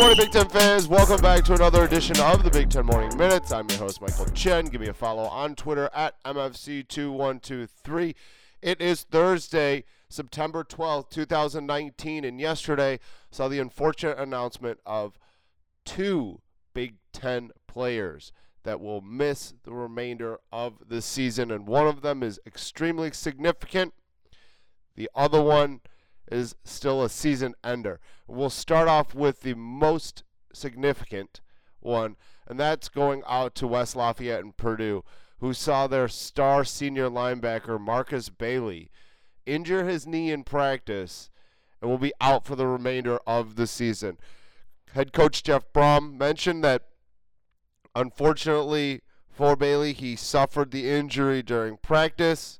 morning, Big Ten fans. Welcome back to another edition of the Big Ten Morning Minutes. I'm your host, Michael Chen. Give me a follow on Twitter at MFC2123. It is Thursday, September 12th, 2019, and yesterday saw the unfortunate announcement of two Big Ten players that will miss the remainder of the season, and one of them is extremely significant. The other one is still a season ender. We'll start off with the most significant one, and that's going out to West Lafayette and Purdue, who saw their star senior linebacker Markus Bailey injure his knee in practice and will be out for the remainder of the season. Head coach Jeff Brohm mentioned that unfortunately for Bailey, he suffered the injury during practice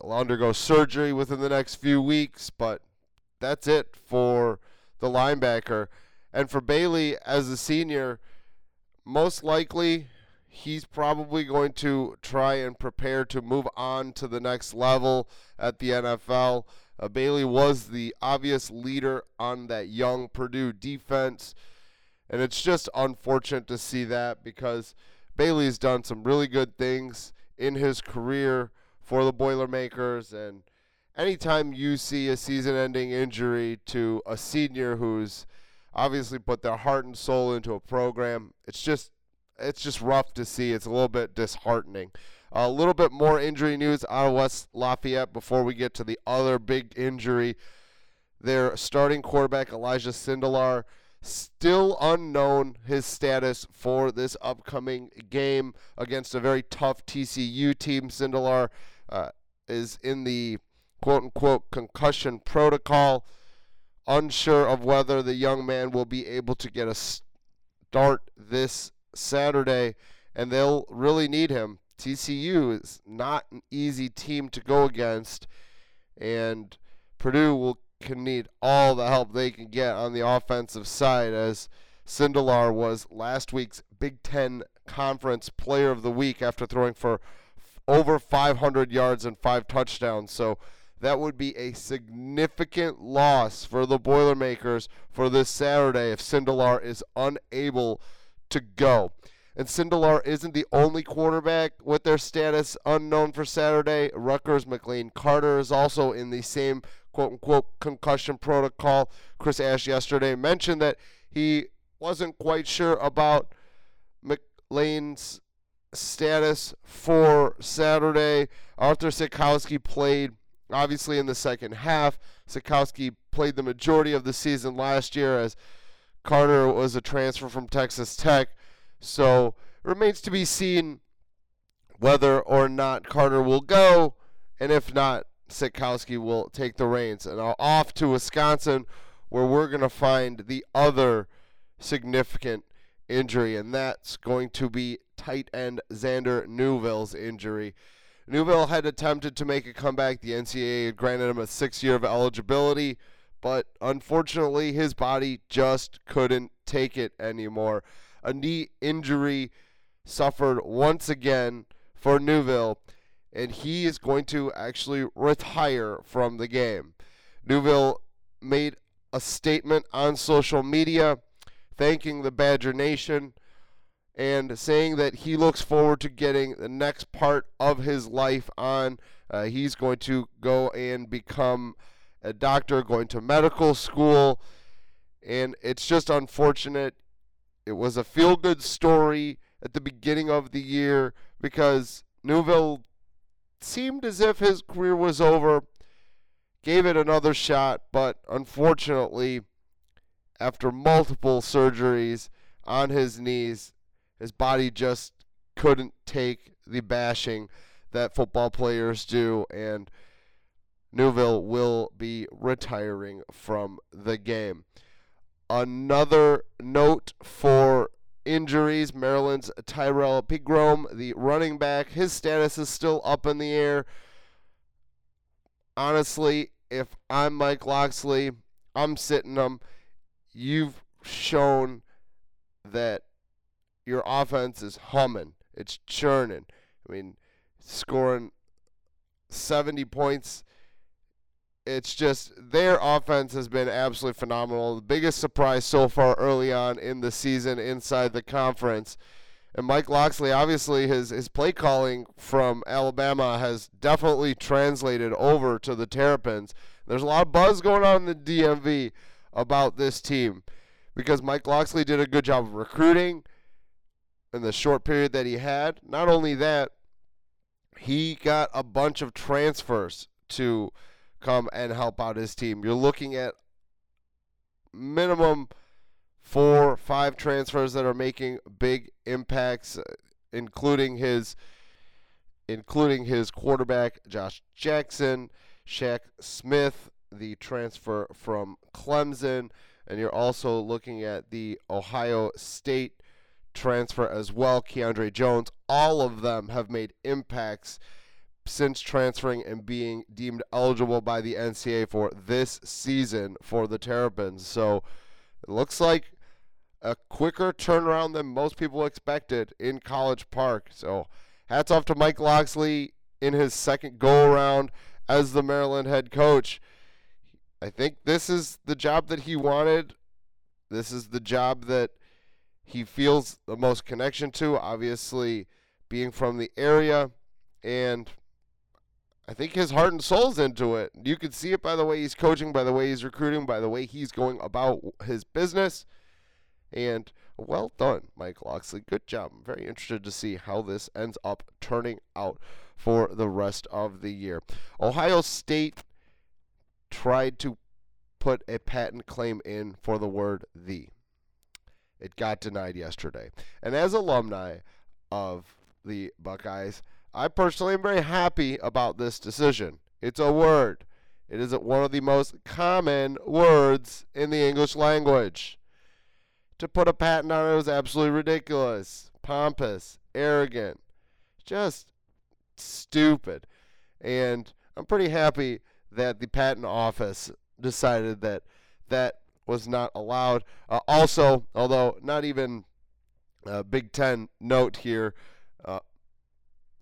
He'll undergo surgery within the next few weeks, but that's it for the linebacker. And for Bailey as a senior, most likely he's probably going to try and prepare to move on to the next level at the NFL. Uh, Bailey was the obvious leader on that young Purdue defense. And it's just unfortunate to see that because Bailey's done some really good things in his career for the Boilermakers. And anytime you see a season ending injury to a senior who's obviously put their heart and soul into a program, it's just it's just rough to see. It's a little bit disheartening. A little bit more injury news out of West Lafayette before we get to the other big injury. Their starting quarterback Elijah Sindelar Still unknown his status for this upcoming game against a very tough TCU team. Sindelar uh, is in the quote unquote concussion protocol. Unsure of whether the young man will be able to get a start this Saturday, and they'll really need him. TCU is not an easy team to go against, and Purdue will can need all the help they can get on the offensive side as Sindelar was last week's Big Ten Conference Player of the Week after throwing for over 500 yards and five touchdowns. So that would be a significant loss for the Boilermakers for this Saturday if Sindelar is unable to go. And Sindelar isn't the only quarterback with their status unknown for Saturday. Rutgers McLane Carter is also in the same quote unquote concussion protocol. Chris Ash yesterday mentioned that he wasn't quite sure about McLane's status for Saturday. Arthur Sitkowski played obviously in the second half. Sitkowski played the majority of the season last year as Carter was a transfer from Texas Tech. So it remains to be seen whether or not Carter will go, and if not, Sitkowski will take the reins. And off to Wisconsin, where we're going to find the other significant injury, and that's going to be tight end Zander Neuville's injury. Neuville had attempted to make a comeback. The NCAA had granted him a six year of eligibility, but unfortunately, his body just couldn't take it anymore. A knee injury suffered once again for Neuville, and he is going to actually retire from the game. Neuville made a statement on social media thanking the Badger Nation and saying that he looks forward to getting the next part of his life on. Uh, he's going to go and become a doctor, going to medical school, and it's just unfortunate. It was a feel good story at the beginning of the year because Neuville seemed as if his career was over. Gave it another shot, but unfortunately, after multiple surgeries on his knees, his body just couldn't take the bashing that football players do, and Neuville will be retiring from the game. Another note for injuries. Maryland's Tyrrell Pigrome, the running back, his status is still up in the air. Honestly, if I'm Mike Locksley, I'm sitting him. You've shown that your offense is humming. It's churning. I mean, scoring 70 points it's just their offense has been absolutely phenomenal. The biggest surprise so far early on in the season inside the conference. And Mike Locksley, obviously, his, his play calling from Alabama has definitely translated over to the Terrapins. There's a lot of buzz going on in the DMV about this team because Mike Locksley did a good job of recruiting in the short period that he had. Not only that, he got a bunch of transfers to come and help out his team. You're looking at minimum four, five transfers that are making big impacts, including his including his quarterback Josh Jackson, Shaq Smith, the transfer from Clemson, and you're also looking at the Ohio State transfer as well, Keandre Jones. All of them have made impacts since transferring and being deemed eligible by the NCAA for this season for the Terrapins. So it looks like a quicker turnaround than most people expected in College Park. So hats off to Mike Locksley in his second go around as the Maryland head coach. I think this is the job that he wanted. This is the job that he feels the most connection to, obviously being from the area and I think his heart and soul's into it. You can see it by the way he's coaching, by the way he's recruiting, by the way he's going about his business. And well done, Mike Locksley. Good job. I'm very interested to see how this ends up turning out for the rest of the year. Ohio State tried to put a patent claim in for the word the. It got denied yesterday. And as alumni of the Buckeyes, I personally am very happy about this decision. It's a word. It is one of the most common words in the English language. To put a patent on it was absolutely ridiculous, pompous, arrogant, just stupid. And I'm pretty happy that the patent office decided that that was not allowed. Uh, also, although not even a Big Ten note here, uh,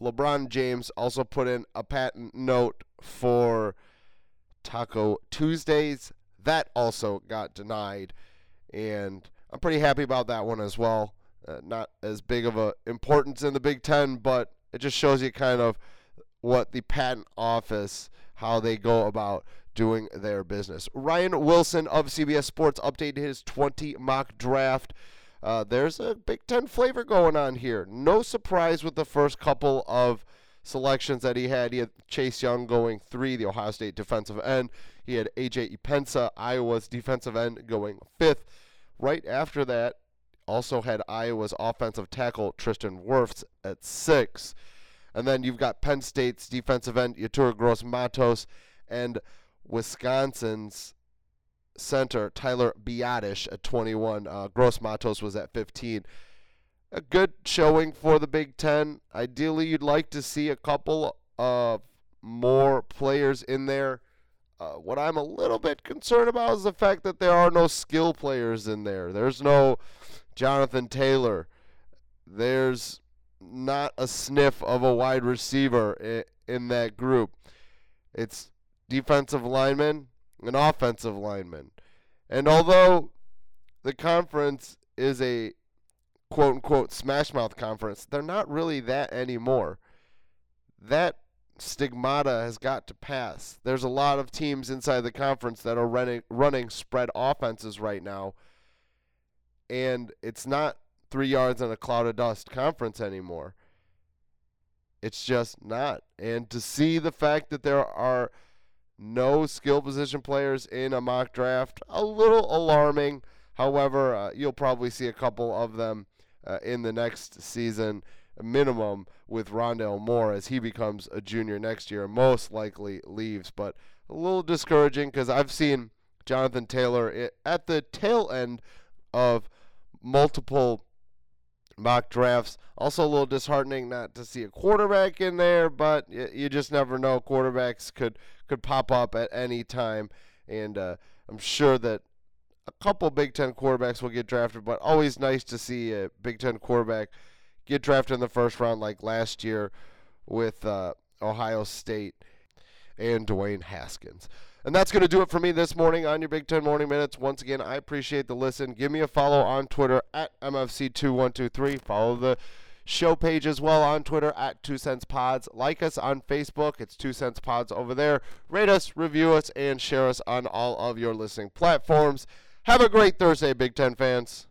LeBron James also put in a patent note for Taco Tuesdays. That also got denied, and I'm pretty happy about that one as well. Uh, not as big of a importance in the Big Ten, but it just shows you kind of what the patent office how they go about doing their business. Ryan Wilson of CBS Sports updated his 20 mock draft uh, there's a Big Ten flavor going on here. No surprise with the first couple of selections that he had. He had Chase Young going three, the Ohio State defensive end. He had AJ Epenesa, Iowa's defensive end, going fifth. Right after that, also had Iowa's offensive tackle Tristan Wirfs at six. And then you've got Penn State's defensive end Yetur Gross Matos and Wisconsin's center Tyler Biadasz at 21. Uh, Gross Matos was at 15. A good showing for the Big Ten. Ideally, you'd like to see a couple of more players in there. Uh, what I'm a little bit concerned about is the fact that there are no skill players in there. There's no Jonathan Taylor. There's not a sniff of a wide receiver in, that group. It's defensive linemen, an offensive lineman. And although the conference is a quote unquote smash mouth conference, they're not really that anymore. That stigmata has got to pass. There's a lot of teams inside the conference that are running running spread offenses right now. And it's not three yards in a cloud of dust conference anymore. It's just not. And to see the fact that there are no skill position players in a mock draft. A little alarming. However, uh, you'll probably see a couple of them uh, in the next season, minimum, with Rondale Moore as he becomes a junior next year, most likely leaves. But a little discouraging because I've seen Jonathan Taylor at the tail end of multiple mock drafts. Also, a little disheartening not to see a quarterback in there, but you just never know. Quarterbacks could could pop up at any time, and uh, I'm sure that a couple Big Ten quarterbacks will get drafted. But always nice to see a Big Ten quarterback get drafted in the first round, like last year with uh, Ohio State. And Dwayne Haskins. And that's going to do it for me this morning on your Big Ten Morning Minutes. Once again, I appreciate the listen. Give me a follow on Twitter at MFC2123. Follow the show page as well on Twitter at Two Cents Pods. Like us on Facebook. It's Two Cents Pods over there. Rate us, review us, and share us on all of your listening platforms. Have a great Thursday, Big Ten fans.